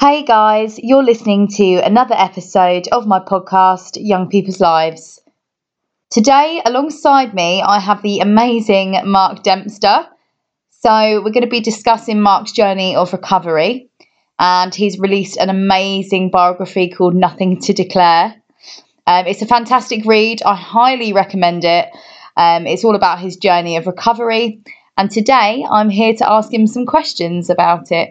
Hey guys, you're listening to another episode of my podcast, Young People's Lives. Today, alongside me, I have the amazing Mark Dempster. So, we're going to be discussing Mark's journey of recovery, and he's released an amazing biography called Nothing to Declare. Um, it's a fantastic read, I highly recommend it. Um, it's all about his journey of recovery, and today I'm here to ask him some questions about it.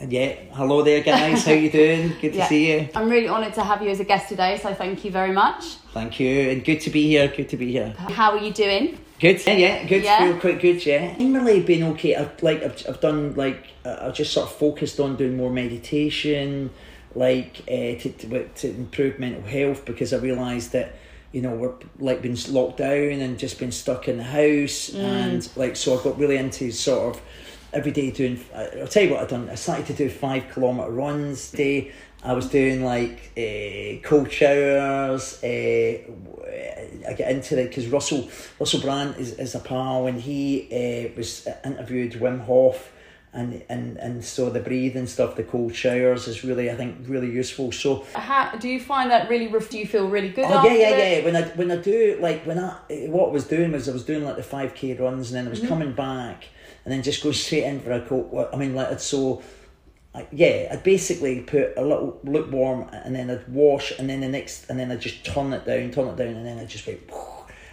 And yeah, hello there, guys. How you doing? Good to Yeah. see you. I'm really honoured to have you as a guest today, so thank you very much. Thank you, and good to be here. Good to be here. How are you doing? Good. Yeah, yeah, good. Yeah. Feel quite good. Yeah. Generally, been okay. I've like I've, I've done like uh, I've just sort of focused on doing more meditation, like uh, to, to to improve mental health because I realised that you know we're like been locked down and just been stuck in the house and like so I got really into sort of every day doing. I'll tell you what I've done. I started to do five kilometer runs day. I was doing like uh, cold showers. Uh, I get into it because Russell Russell Brand is, is a pal and he uh, was interviewed Wim Hof. And, and and so the breathing stuff, the cold showers is really I think really useful. So How, do you find that really? Do you feel really good? Oh yeah, yeah, it? yeah. When I when I do like when I what I was doing was I was doing like the five k runs and then I was coming back and then just go straight in for a coat. I mean like so. I, yeah, I'd basically put a little lukewarm and then I'd wash and then the next and then I'd just turn it down, turn it down and then I'd just be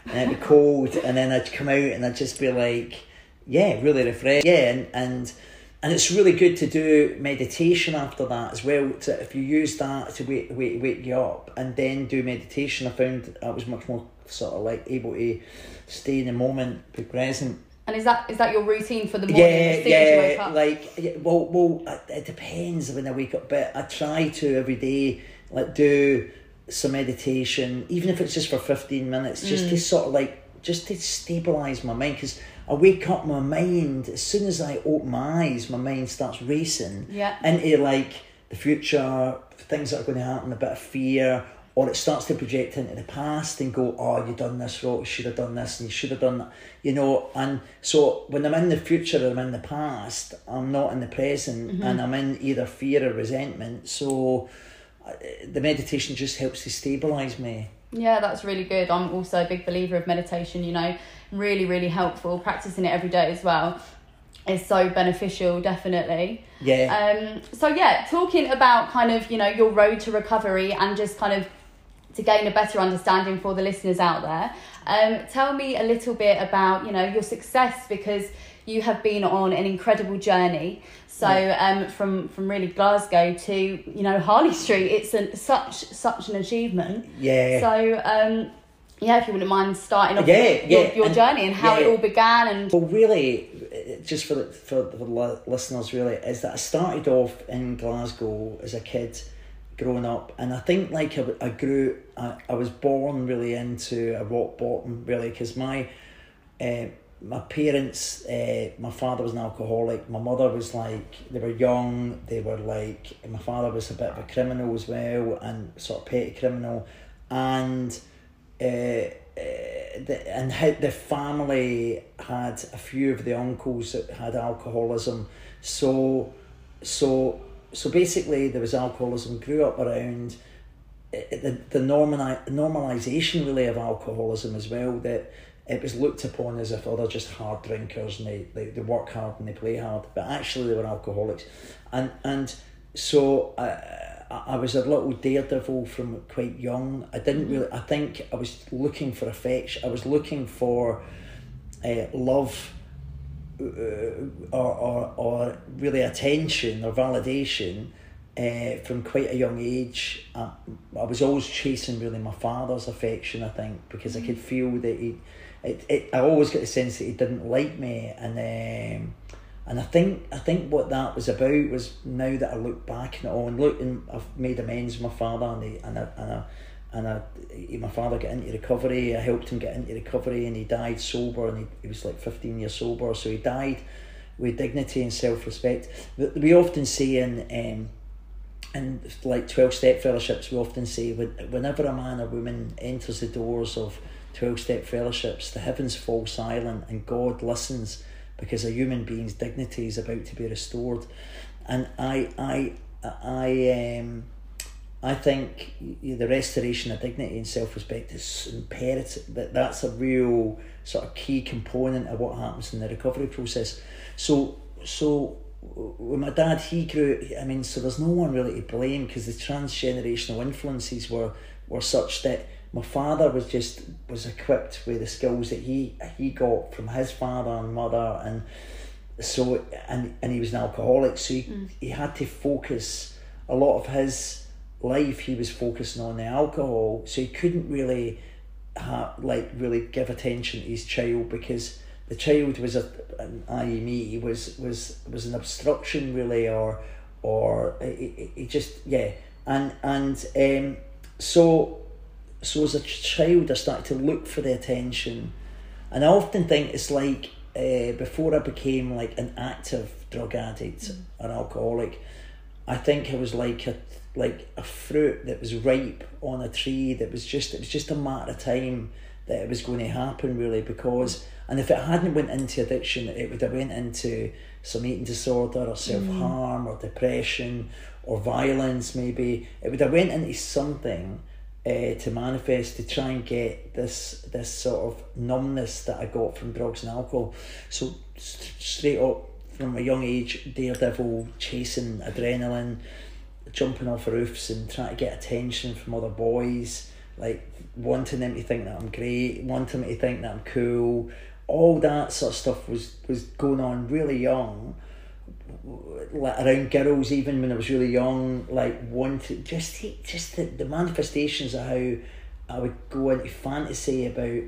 and it'd be cold and then I'd come out and I'd just be like, yeah, really refreshed. Yeah, and and and it's really good to do meditation after that as well. To, if you use that to wake, wake, wake you up and then do meditation, I found I was much more sort of like able to stay in the moment, be present. Is that is that your routine for the morning? Yeah, as soon as you wake yeah, up? like well, well, it- it depends when I wake up, but I try to every day like do some meditation, even if it's just for fifteen minutes, just Mm. to sort of like just to stabilize my mind because. I wake up, my mind, as soon as I open my eyes, my mind starts racing Yeah. into like the future, things that are going to happen, a bit of fear, or it starts to project into the past and go, oh, you done this wrong, you should have done this, and you should have done that, you know. And so when I'm in the future or I'm in the past, I'm not in the present, and I'm in either fear or resentment. So the meditation just helps to stabilize me. Yeah, that's really good. I'm also a big believer of meditation, you know, really, really helpful. Practicing it every day as well is so beneficial, definitely. Yeah. Um, so, yeah, talking about kind of, you know, your road to recovery and just kind of to gain a better understanding for the listeners out there, um, tell me a little bit about, you know, your success because you have been on an incredible journey. So um, from from really Glasgow to you know Harley Street, it's an, such such an achievement. yeah. So, um, yeah, if you wouldn't mind starting off Yeah, your, yeah, your journey and how it all began and Well, really, just for the, for the listeners, really, is that I started off in Glasgow as a kid, growing up, and I think like I grew, I, I was born really into a rock bottom, really, because my, uh, my parents, uh, my father was an alcoholic, my mother was like, they were young, they were like, my father was a bit of a criminal as well, and sort of petty criminal, and uh, uh, the, and how the family had a few of the uncles that had alcoholism. So, so, so basically, there was alcoholism. Grew up around uh, the the normali- normalization really of alcoholism as well. That it was looked upon as if oh they're just hard drinkers and they, they, they work hard and they play hard, but actually they were alcoholics, and and so. I, I was a little daredevil from quite young. I didn't really. I think I was looking for affection. I was looking for uh, love, or, or or really attention or validation. Uh, from quite a young age, I, I was always chasing really my father's affection. I think because I could feel that he, it, it. I always got the sense that he didn't like me, and um, and I think I think what that was about was now that I look back and on look and I've made amends with my father and he, and I, and I, and I, my father got into recovery. I helped him get into recovery and he died sober and he, he was like fifteen years sober. So he died with dignity and self respect. We often say in um, in like twelve step fellowships, we often say when, whenever a man or woman enters the doors of twelve step fellowships, the heavens fall silent and God listens because a human being's dignity is about to be restored. And I, I, I um, I think the restoration of dignity and self respect is imperative. That that's a real sort of key component of what happens in the recovery process. So so with my dad, he grew. I mean, so there's no one really to blame because the transgenerational influences were were such that my father was just was equipped with the skills that he he got from his father and mother and so and and he was an alcoholic so he, mm. he had to focus a lot of his life he was focusing on the alcohol so he couldn't really ha, like really give attention to his child because the child was a i.e. me was was was an obstruction really or or it, he just yeah and and um so so as a child I started to look for the attention and I often think it's like uh, before I became like an active drug addict mm. or alcoholic I think I was like a like a fruit that was ripe on a tree that was just it was just a matter of time that it was going to happen really because and if it hadn't went into addiction it would have went into some eating disorder or self-harm mm. or depression or violence maybe it would have went into something uh, to manifest to try and get this this sort of numbness that I got from drugs and alcohol. So st- straight up from a young age, daredevil, chasing adrenaline, jumping off roofs and trying to get attention from other boys, like wanting them to think that I'm great, wanting them to think that I'm cool. All that sort of stuff was was going on really young like around girls even when I was really young, like wanted just just the, the manifestations of how I would go into fantasy about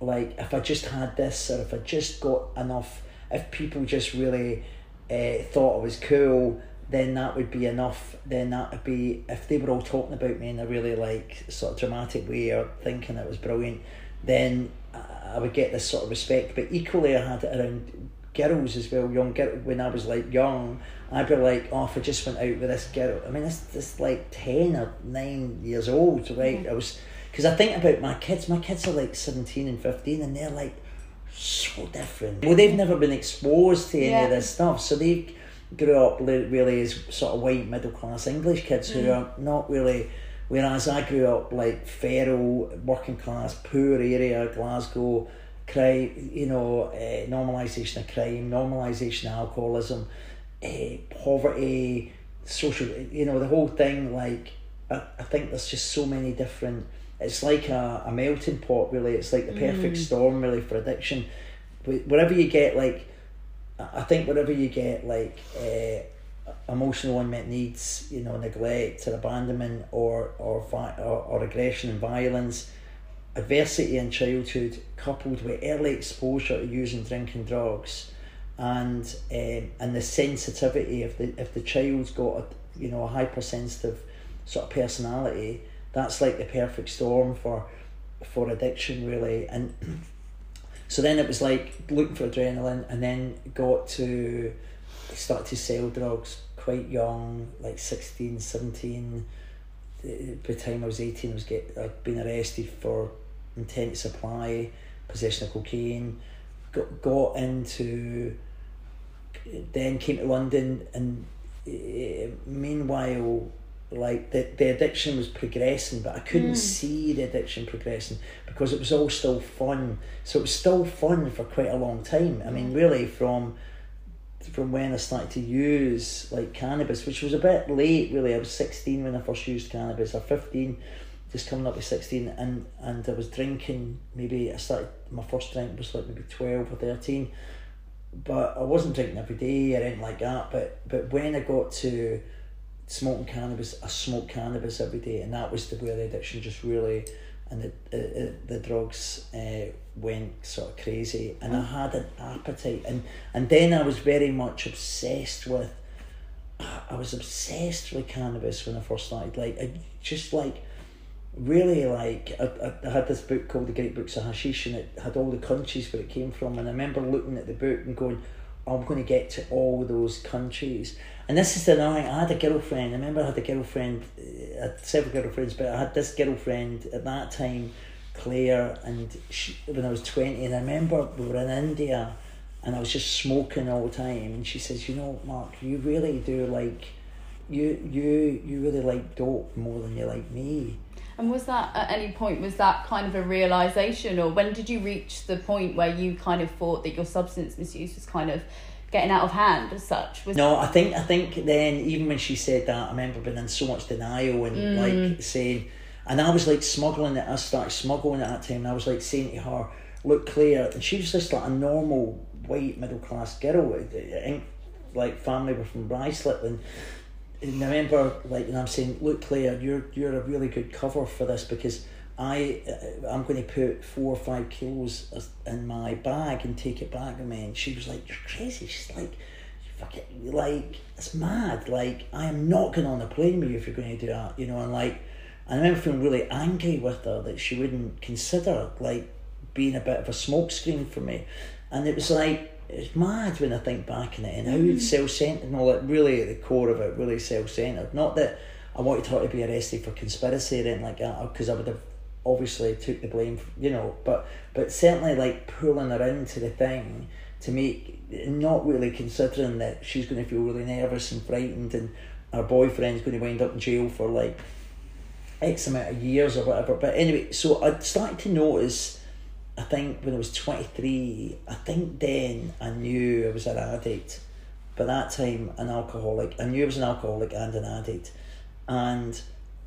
like if I just had this or if I just got enough if people just really uh, thought I was cool then that would be enough then that would be if they were all talking about me in a really like sort of dramatic way or thinking it was brilliant then I would get this sort of respect but equally I had it around girls as well, young girl. When I was like young, I'd be like, oh, if I just went out with this girl. I mean, this this like ten or nine years old, right? Mm-hmm. I was because I think about my kids. My kids are like seventeen and fifteen, and they're like so different. Well, they've never been exposed to any yeah. of this stuff, so they grew up really as sort of white middle class English kids mm. who are not really. Whereas I grew up like feral, working class, poor area, Glasgow crime, you know, uh, normalisation of crime, normalisation of alcoholism, uh, poverty, social, you know, the whole thing. Like, I, I think there's just so many different. It's like a, a melting pot, really. It's like the perfect mm. storm, really, for addiction. Wherever you get, like, I think wherever you get, like, uh, emotional unmet needs, you know, neglect or abandonment or or, or, or aggression and violence, adversity in childhood coupled with early exposure to using drinking drugs and um, and the sensitivity if the if the child's got a you know a hypersensitive sort of personality that's like the perfect storm for for addiction really. And so then it was like looking for adrenaline and then got to start to sell drugs quite young like 16 17 by the time I was 18 I was get I'd been arrested for intent supply, possession of cocaine, got, got into, then came to London and uh, meanwhile like the, the addiction was progressing but I couldn't mm. see the addiction progressing because it was all still fun. So it was still fun for quite a long time. I mean hmm. really from from when I started to use like cannabis which was a bit late really. I was 16 when I first used cannabis. Or 15 just coming up to 16 and and I was drinking maybe I started my first drink was like maybe 12 or 13 but I wasn't drinking every day or anything like that. But but when I got to smoking cannabis I smoked cannabis every day and that was the where the addiction just really and the, uh, the drugs uh, went sort of crazy. And I had an appetite and and then I was very much obsessed with I was obsessed with cannabis when I first started. Like I just like really like I, I had this book called The Great Books of Hashish and it had all the countries where it came from. And I remember looking at the book and going I'm going to get to all those countries and this is the thing I had a girlfriend I remember I had a girlfriend uh, I had several girlfriends but I had this girlfriend at that time Claire and she, when I was 20 and I remember we were in India and I was just smoking all the time and she says you know Mark you really do like you you you really like dope more than you like me. And was that at any point was that kind of a realization, or when did you reach the point where you kind of thought that your substance misuse was kind of getting out of hand as such? Was No, I think I think then even when she said that, I remember being in so much denial and Mm. like saying, and I was like smuggling it. I started smuggling it at that time. And I was like saying to her, "Look, Claire," and she was just like a normal white middle class girl. I think like family were from Ruislip and. And I remember, like, and I'm saying, look, Claire, you're you're a really good cover for this because I uh, I'm going to put four or five kilos in my bag and take it back with me. And she was like, you're crazy. She's like, fuck it, like it's mad. Like I am not going on a plane with you if you're going to do that, you know. And like, and I remember feeling really angry with her that she wouldn't consider like being a bit of a smokescreen for me. And it was like it's mad when I think back on it and how it's self centered and all that. Really, at the core of it, really self centered. Not that I wanted her to be arrested for conspiracy or anything like that, because I would have obviously took the blame, you know. But but certainly like pulling her into the thing to make not really considering that she's going to feel really nervous and frightened and her boyfriend's going to wind up in jail for like X amount of years or whatever. But anyway, so I started to notice. I think when I was twenty three, I think then I knew I was an addict. By that time, an alcoholic. I knew I was an alcoholic and an addict, and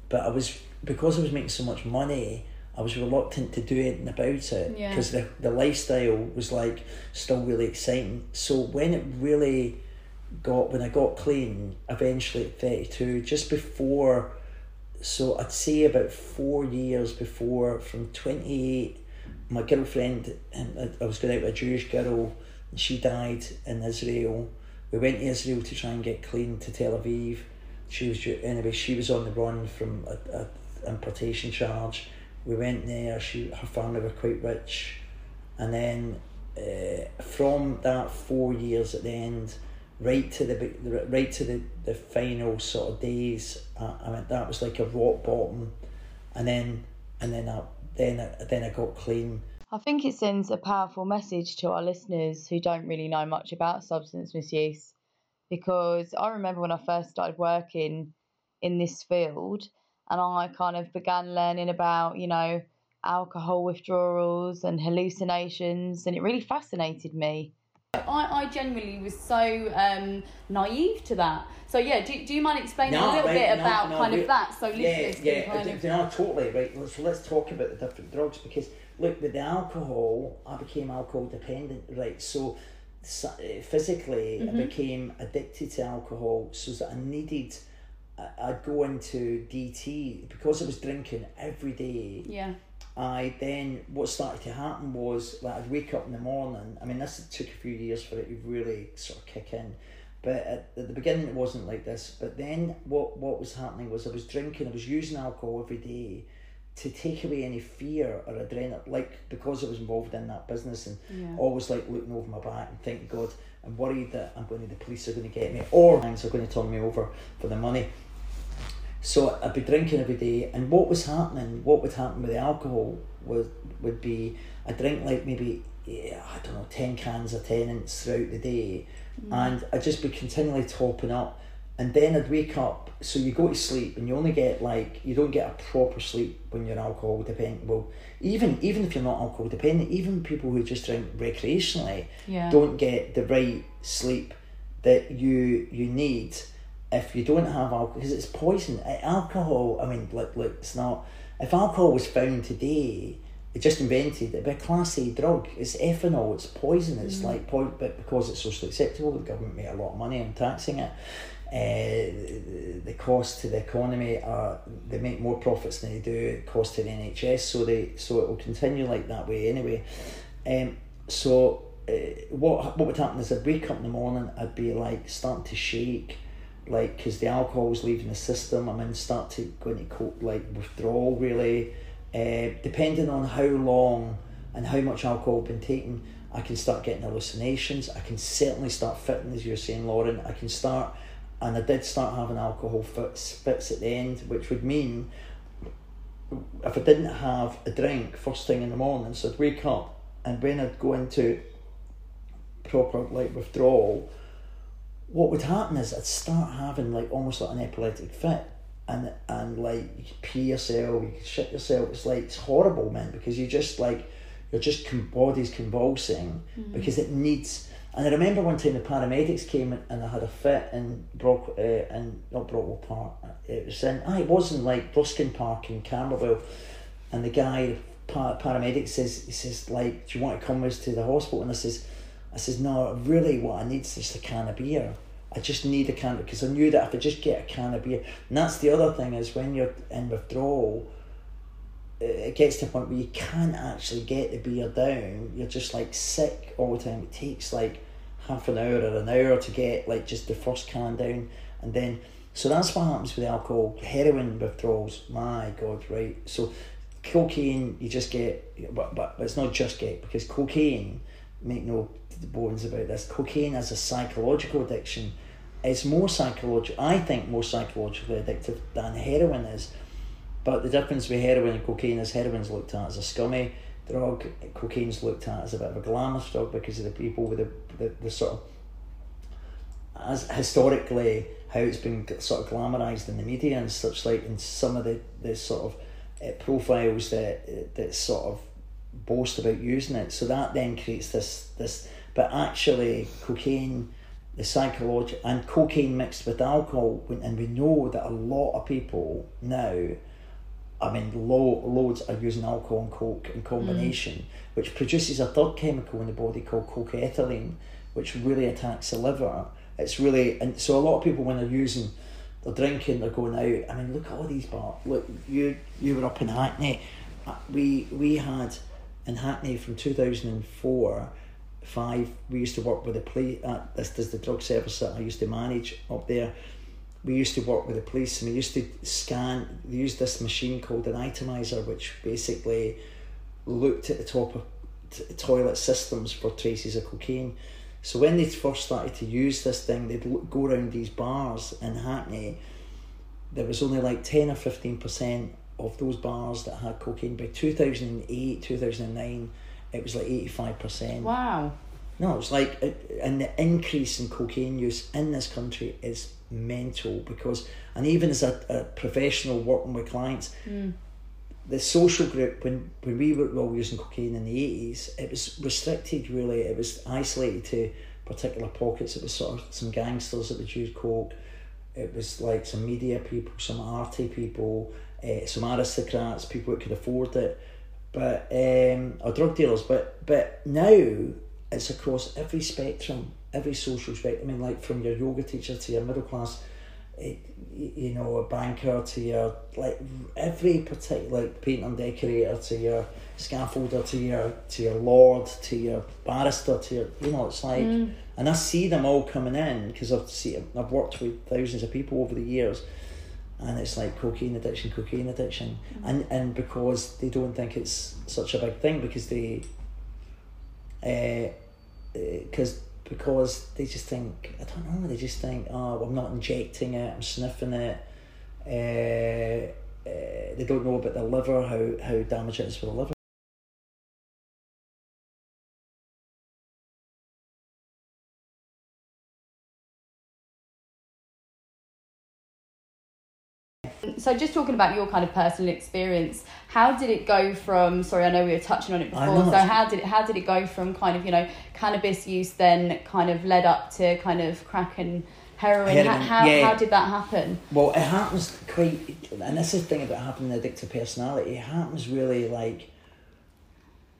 but I was because I was making so much money. I was reluctant to do anything about it Yeah. because the the lifestyle was like still really exciting. So when it really got when I got clean, eventually at thirty two, just before so I'd say about four years before, from 28, my girlfriend, and I- I was going out with a Jewish girl, and she died in Israel. We went to Israel to try and get clean to Tel Aviv. She was anyway. She was on the run from a, a importation charge. We went there. She her family were quite rich, and then uh, from that four years at the end, right to the right to the, the final sort of days, I, I mean that was like a rock bottom, and then and then I then I, then I got clean. I think it sends a powerful message to our listeners who don't really know much about substance misuse because I remember when I first started working in this field and I kind of began learning about, you know, alcohol withdrawals and hallucinations and it really fascinated me. I, I genuinely was so um, naive to that. So yeah, do, do you mind explaining a little bit about kind of that so yeah, listeners yeah, can kind of no, totally right. Let's- So let's talk about the different drugs because look, with the alcohol, I became alcohol dependent. Right, so so- uh, physically, Mm-hmm. I became addicted to alcohol, so that I needed. I- I'd go into DT because I was drinking every day. yeah I then what started to happen was like I'd wake up in the morning. I mean, this took a few years for it to really sort of kick in, but at, at the beginning it wasn't like this. But then what what was happening was I was drinking. I was using alcohol every day to take away any fear or adrenaline, like because I was involved in that business and Yeah. always like looking over my back and thinking, God, I'm worried that I'm going to the police are going to get me or gangs are going to turn me over for the money. So I'd be drinking every day, and what was happening, what would happen with the alcohol was would be I drink like maybe yeah, I don't know ten cans of Tennent's throughout the day, mm. and I'd just be continually topping up, and then I'd wake up. So you go to sleep, and you only get like you don't get a proper sleep when you're alcohol dependent. Well, even even if you're not alcohol dependent, even people who just drink recreationally Yeah. don't get the right sleep that you you need if you don't have alcohol because it's poison. Uh, Alcohol, I mean, look, look, it's not. If alcohol was found today, it just invented it'd be a class A drug. It's ethanol. It's poison. It's like po- but because it's socially acceptable, the government made a lot of money on taxing it. Uh, the cost to the economy are they make more profits than they do cost to the NHS. So they so it will continue like that way anyway. Um, so uh, what what would happen is I'd wake up in the morning, I'd be like starting to shake, like because the alcohol was leaving the system. I mean, start to go into cope like withdrawal really. Uh, depending on how long and how much alcohol I've been taking, I can start getting hallucinations. I can certainly start fitting, as you're saying, Lauren. I can start, and I did start having alcohol fits, fits at the end, which would mean if I didn't have a drink first thing in the morning, so I'd wake up and when I'd go into proper like withdrawal, what would happen is I'd start having like almost like an epileptic fit and and like you could pee yourself, you could shit yourself. It's like it's horrible, man, because you just like you're just com- body's convulsing mm. because it needs. And I remember one time the paramedics came and I had a fit in Brock uh, in not Brockwell Park. It was in ah, it wasn't like Ruskin Park in Camberwell, and the guy par- paramedic says he says like, do you want to come with us to the hospital? And I says, I says no, really, what I need is just a can of beer. I just need a can because I knew that if I just get a can of beer, and that's the other thing is when you're in withdrawal, it gets to a point where you can't actually get the beer down. You're just like sick all the time. It takes like half an hour or an hour to get like just the first can down, and then so that's what happens with alcohol. Heroin withdrawals, my god, right? So cocaine, you just get, but but it's not just get because cocaine. Make no bones about this. Cocaine as a psychological addiction it's more psychological. I think more psychologically addictive than heroin is. But the difference with heroin and cocaine is heroin's looked at as a scummy drug, cocaine's looked at as a bit of a glamorous drug because of the people with the, the, the sort of as historically how it's been sort of glamorized in the media and such like in some of the, the sort of uh, profiles that that sort of boast about using it so that then creates this this but actually cocaine the psychology and cocaine mixed with alcohol, and we know that a lot of people now, I mean, lo- loads are using alcohol and coke in combination, mm. which produces a third chemical in the body called cocaethylene, which really attacks the liver. It's really and so a lot of people when they're using, they're drinking, they're going out. I mean, look at all these bars. Look, you you were up in Hackney. Uh, we we had in Hackney from two thousand and four five, we used to work with the police. Uh, this is the drug service that I used to manage up there. We used to work with the police and we used to scan, they used this machine called an Itemiser, which basically looked at the top of t- toilet systems for traces of cocaine. So when they first started to use this thing, they'd look, go around these bars in Hackney. There was only like 10 or 15% of those bars that had cocaine. By 2008, 2009, it was like 85%. Wow. No, it's like, and the increase in cocaine use in this country is mental because, and even as a, a professional working with clients, mm. the social group, when, when we were all using cocaine in the 80s, it was restricted really, it was isolated to particular pockets. It was sort of some gangsters that would use coke, it was like some media people, some arty people, uh, some aristocrats, people that could afford it but um, or drug dealers. But but now it's across every spectrum, every social spectrum. I mean, like from your yoga teacher to your middle class, it, eh, you know, a banker to your like every particular like painter and decorator to your scaffolder to your to your lord to your barrister to your you know it's like mm. and I see them all coming in because I've seen I've worked with thousands of people over the years and it's like cocaine addiction, cocaine addiction, mm-hmm. and and because they don't think it's such a big thing because they, because uh, because they just think I don't know they just think oh I'm not injecting it I'm sniffing it, uh, uh, they don't know about the liver how how damaging it is for the liver. So just talking about your kind of personal experience, how did it go from? Sorry, I know we were touching on it before. So how did it how did it go from kind of you know cannabis use then kind of led up to kind of crack and heroin? heroin how, yeah. how did that happen? Well, it happens quite, and this is the thing about having an addictive personality. It happens really like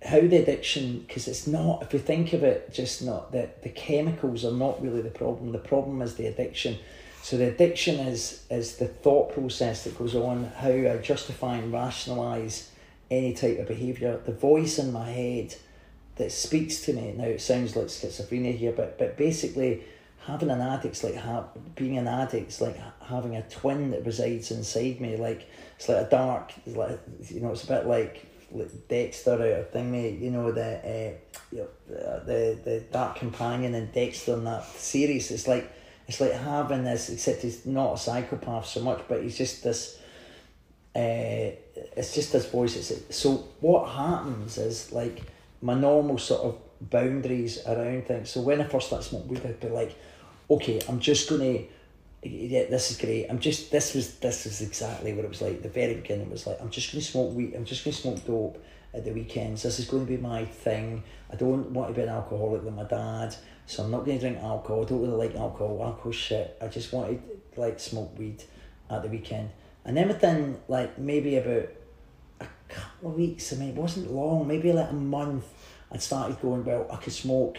how the addiction because it's not if you think of it just not that the chemicals are not really the problem the problem is the addiction so the addiction is is the thought process that goes on, how I justify and rationalise any type of behaviour. The voice in my head that speaks to me. Now it sounds like schizophrenia here, but but basically having an addict's like ha- being an addict's like having a twin that resides inside me. Like it's like a dark, like you know, it's a bit like, Dexter out of Thingy, you know the uh, you know, the the dark companion in Dexter in that series. It's like it's like having this, except he's not a psychopath so much, but he's just this. Uh, it's just this voice. It's, so what happens is like my normal sort of boundaries around things. So when I first started smoking weed, I'd be like, okay, I'm just gonna. Yeah, this is great. I'm just this was this was exactly what it was like. The very beginning was like I'm just gonna smoke weed. I'm just gonna smoke dope at the weekends. This is going to be my thing. I don't want to be an alcoholic like my dad, so I'm not going to drink alcohol. I don't really like alcohol. Alcohol shit. I just wanted like smoke weed at the weekend, and then within like maybe about a couple of weeks. I mean, it wasn't long. Maybe like a month. I started going well. I could smoke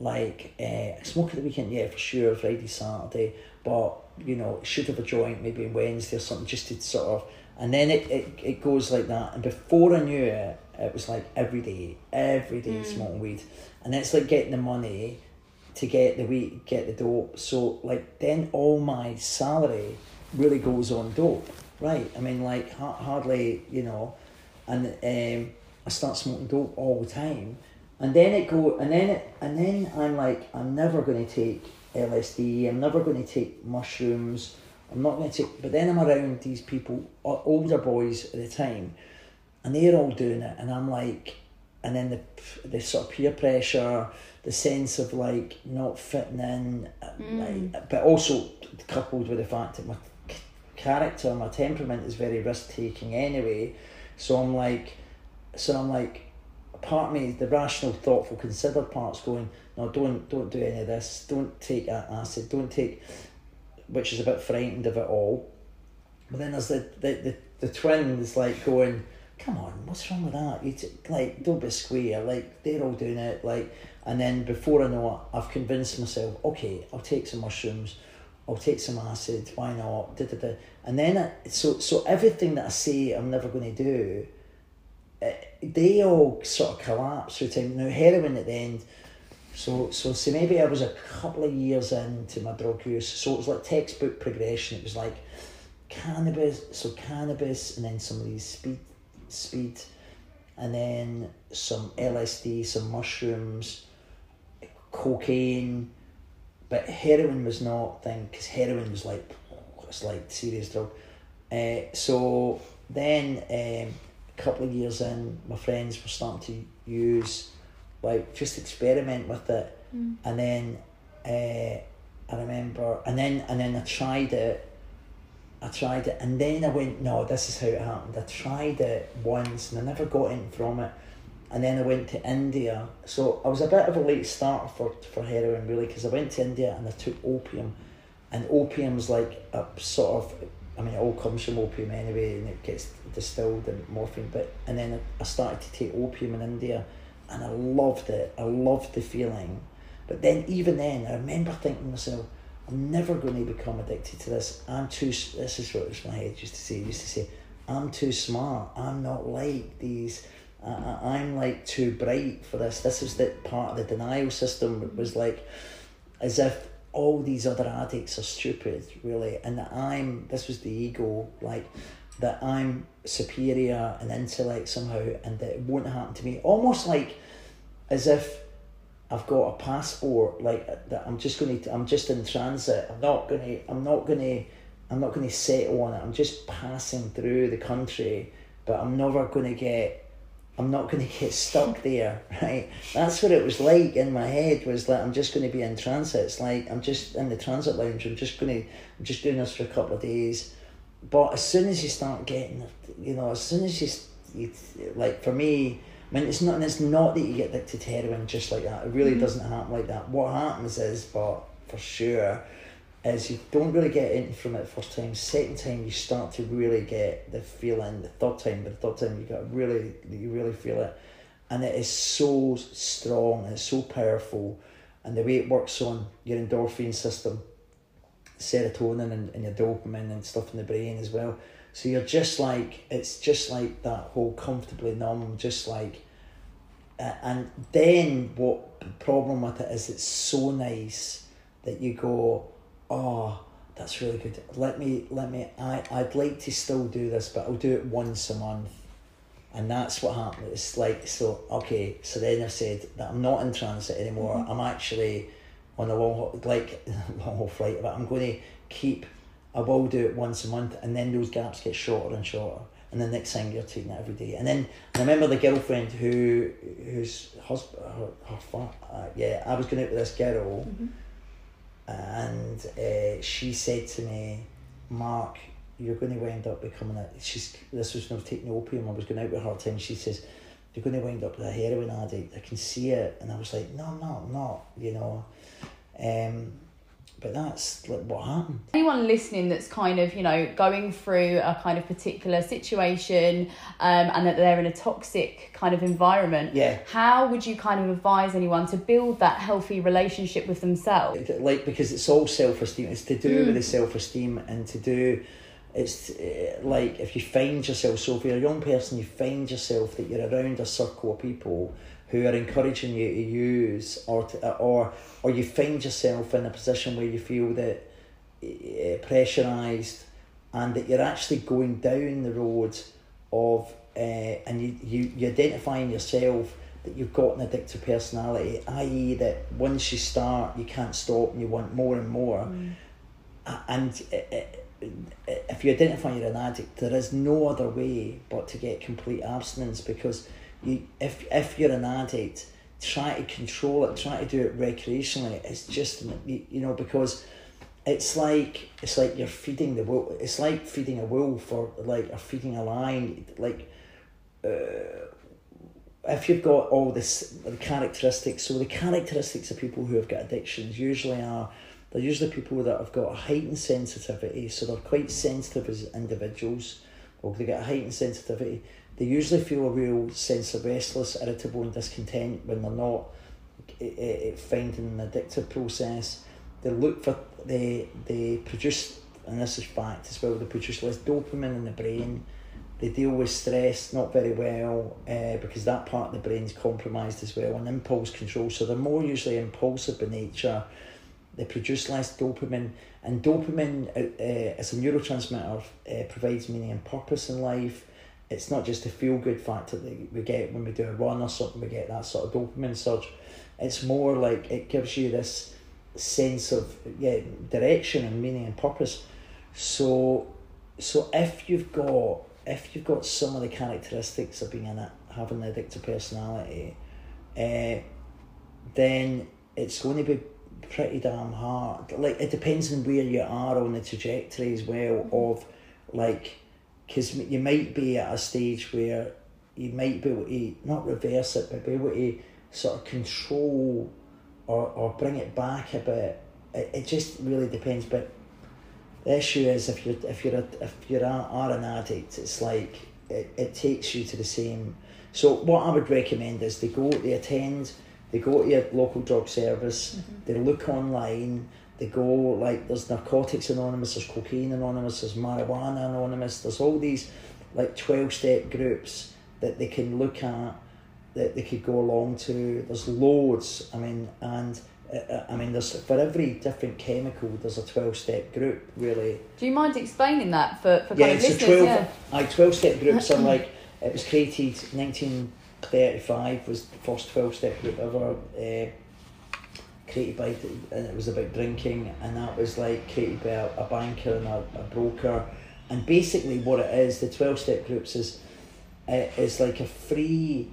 like uh, smoke at the weekend, yeah, for sure, Friday, Saturday, but you know, should have a joint maybe Wednesday or something just to sort of, and then it, it, it goes like that. And before I knew it, it was like every day, every day Mm. smoking weed, and it's like getting the money to get the weed, get the dope. So like then all my salary really goes on dope, right? I mean, like ha- hardly, you know, and um, I start smoking dope all the time, and then it go, and then it, and then I'm like, I'm never going to take LSD. I'm never going to take mushrooms. I'm not going to take. But then I'm around these people, older boys at the time, and they're all doing it, and I'm like, and then the the sort of peer pressure, the sense of like not fitting in, uh, like, but also coupled with the fact that my character, my temperament is very risk taking anyway. So I'm like, so I'm like, part of me, the rational, thoughtful, considered part's going, no, don't don't do any of this. Don't take acid. Don't take, which is a bit frightened of it all. But then there's the the the, the twin is like going, come on, what's wrong with that? You t- like don't be square. Like they're all doing it. Like and then before I know it, I've convinced myself, okay, I'll take some mushrooms. I'll take some acid. Why not? Da, da, da. And then I, so so everything that I say I'm never going to do, eh, they all sort of collapse through time. Now heroin at the end. So so so maybe I was a couple of years into my drug use. So it was like textbook progression. It was like cannabis, so cannabis, and then some of these speed, speed, and then some LSD, some mushrooms, cocaine, but heroin was not thing because heroin was like it's like serious drug. Uh, so then um, a couple of years in, my friends were starting to use like just experiment with it, and then uh, I remember, and then and then I tried it. I tried it, and then I went, no, this is how it happened. I tried it once, and I never got in from it. And then I went to India. So I was a bit of a late starter for, for heroin, really, because I went to India and I took opium. And opium's like a sort of, I mean, it all comes from opium anyway, and it gets distilled and morphine. But and then I started to take opium in India, and I loved it. I loved the feeling. But then, even then, I remember thinking to myself, I'm never going to become addicted to this. I'm too. This is what was my head used to say. Used to say, I'm too smart. I'm not like these. I'm like too bright for this. This is the part of the denial system. It was like, as if all these other addicts are stupid, really, and that I'm. This was the ego, like that I'm superior and intellect somehow, and that it won't happen to me. Almost like, as if I've got a passport, like that. I'm just going to. I'm just in transit. I'm not going to. I'm not going to. I'm not going to settle on it. I'm just passing through the country, but I'm never going to get. I'm not going to get stuck there, right? That's what it was like in my head. Was that I'm just going to be in transit. It's like I'm just in the transit lounge. I'm just going to. I'm just doing this for a couple of days, but as soon as you start getting, you know, as soon as you, you like for me, I mean, it's not. It's not that you get addicted to heroin just like that. It really mm-hmm. doesn't happen like that. What happens is, but for sure, is you don't really get in from it first time. Second time, you start to really get the feeling. The third time, but the third time, you got really, you really feel it, and it is so strong and it's so powerful, and the way it works on your endorphin system, serotonin and, and your dopamine and stuff in the brain as well. So you're just like it's just like that whole comfortably numb, just like uh, and then what the problem with it is it's so nice that you go, oh, that's really good. Let me let me I, I'd like to still do this, but I'll do it once a month. And that's what happened. It's like so okay, so then I've said that I'm not in transit anymore. I'm actually on a long haul like long haul flight, but I'm gonna keep I will do it once a month and then those gaps get shorter and shorter. And the next thing you're taking it every day. And then I remember the girlfriend who whose husband her, her uh, yeah, I was going out with this girl and uh, she said to me, Mark, you're going to wind up becoming a. She's this was when I was taking opium. I was going out with her time. She says, you're going to wind up with a heroin addict. I can see it, and I was like, no, I'm not. You know, um, but that's like what happened. Anyone listening that's kind of, you know, going through a kind of particular situation um, and that they're in a toxic kind of environment, Yeah. how would you kind of advise anyone to build that healthy relationship with themselves? like because it's all self esteem. It's to do with the self esteem and to do. It's uh, like if you find yourself. So if you're a young person, you find yourself that you're around a circle of people who are encouraging you to use or to, or or you find yourself in a position where you feel that uh, pressurized and that you're actually going down the road of uh, and you, you you identify in yourself that you've got an addictive personality, i.e., that once you start, you can't stop and you want more and more. A- And uh, uh, if you identify you're an addict, there is no other way but to get complete abstinence because you, if if you're an addict, try to control it, try to do it recreationally. It's just you, know because it's like it's like you're feeding the wolf. It's like feeding a wolf or like or feeding a lion. Like uh, if you've got all this the characteristics, so the characteristics of people who have got addictions usually are they're usually people that have got a heightened sensitivity, so they're quite sensitive as individuals, or they get a heightened sensitivity. They usually feel a real sense of restless, irritable, and discontent when they're not eh, eh, finding an addictive process. They look for they they produce, and this is fact as well. They produce less dopamine in the brain they deal with stress not very well uh, because that part of the brain's compromised as well and impulse control so they're more usually impulsive by nature they produce less dopamine and dopamine uh, uh, as a neurotransmitter uh, provides meaning and purpose in life. It's not just a feel good factor that we get when we do a run or something we get that sort of dopamine surge. It's more like it gives you this sense of yeah direction and meaning and purpose. So so if you've got if you've got some of the characteristics of being in it, having an addictive personality, uh, then it's going to be pretty damn hard. Like it depends on where you are on the trajectory as well mm-hmm. of like, because you might be at a stage where you might be able to not reverse it, but be able to sort of control or, or bring it back a bit. It, it just really depends, but the issue is if you're if you're a, if you're a, are an addict, it's like it, it takes you to the same. So what I would recommend is to go, they attend, they go to your local drug service, they look online, they go like there's Narcotics Anonymous, there's Cocaine Anonymous, there's Marijuana Anonymous, there's all these like twelve step groups that they can look at that they could go along to. There's loads. I mean, and uh, I mean, there's for every different chemical, there's a twelve step group. Really, Do you mind explaining that for, for yeah. kind of It's a listeners? twelve. Yeah. I twelve step groups are like it was created nineteen thirty five was the first twelve step group ever. Uh, created by and it was about drinking and that was like created by a, a banker and a, a broker. And basically what it is the 12 step groups is uh, is like a free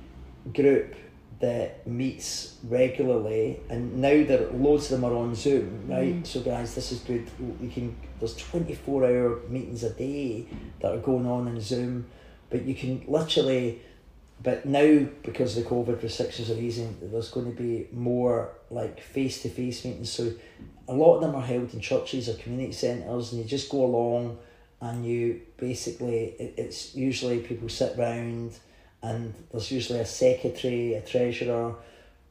group that meets regularly and now there loads of them are on zoom right? So guys this is good. You can there's 24 hour meetings a day that are going on in zoom but you can literally but now because the COVID restrictions are easing, there's going to be more like face to face meetings. So a lot of them are held in churches or community centres, and you just go along and you basically it, it's usually people sit round and there's usually a secretary, a treasurer,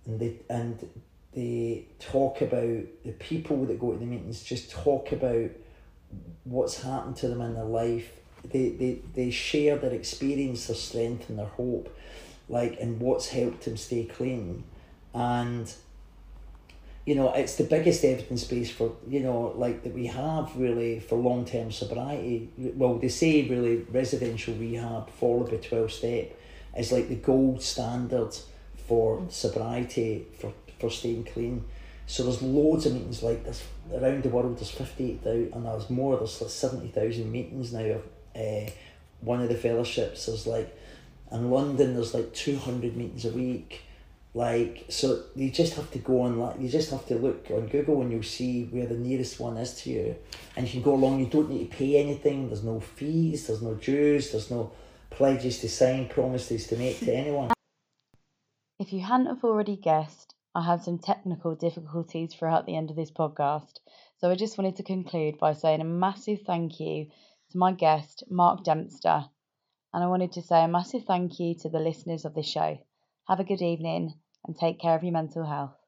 and they and they talk about the people that go to the meetings. Just talk about what's happened to them in their life. They, they, they share their experience, their strength, and their hope, like, and what's helped him stay clean. And, you know, it's the biggest evidence base for, you know, like that we have really for long term sobriety. Well, they say really residential rehab followed by 12 step is like the gold standard for sobriety, for, for staying clean. So there's loads of meetings like this around the world. There's fifty eight thousand, and there's more. There's like seventy thousand meetings now. Of uh, one of the fellowships. There's like in London. There's like two hundred meetings a week. Like so, you just have to go on like you just have to look on Google and you'll see where the nearest one is to you, and you can go along. You don't need to pay anything. There's no fees. There's no dues. There's no pledges to sign, promises to make to anyone. If you hadn't have already guessed, I had some technical difficulties throughout the end of this podcast, so I just wanted to conclude by saying a massive thank you to my guest, Mark Dempster, and I wanted to say a massive thank you to the listeners of this show. Have a good evening and take care of your mental health.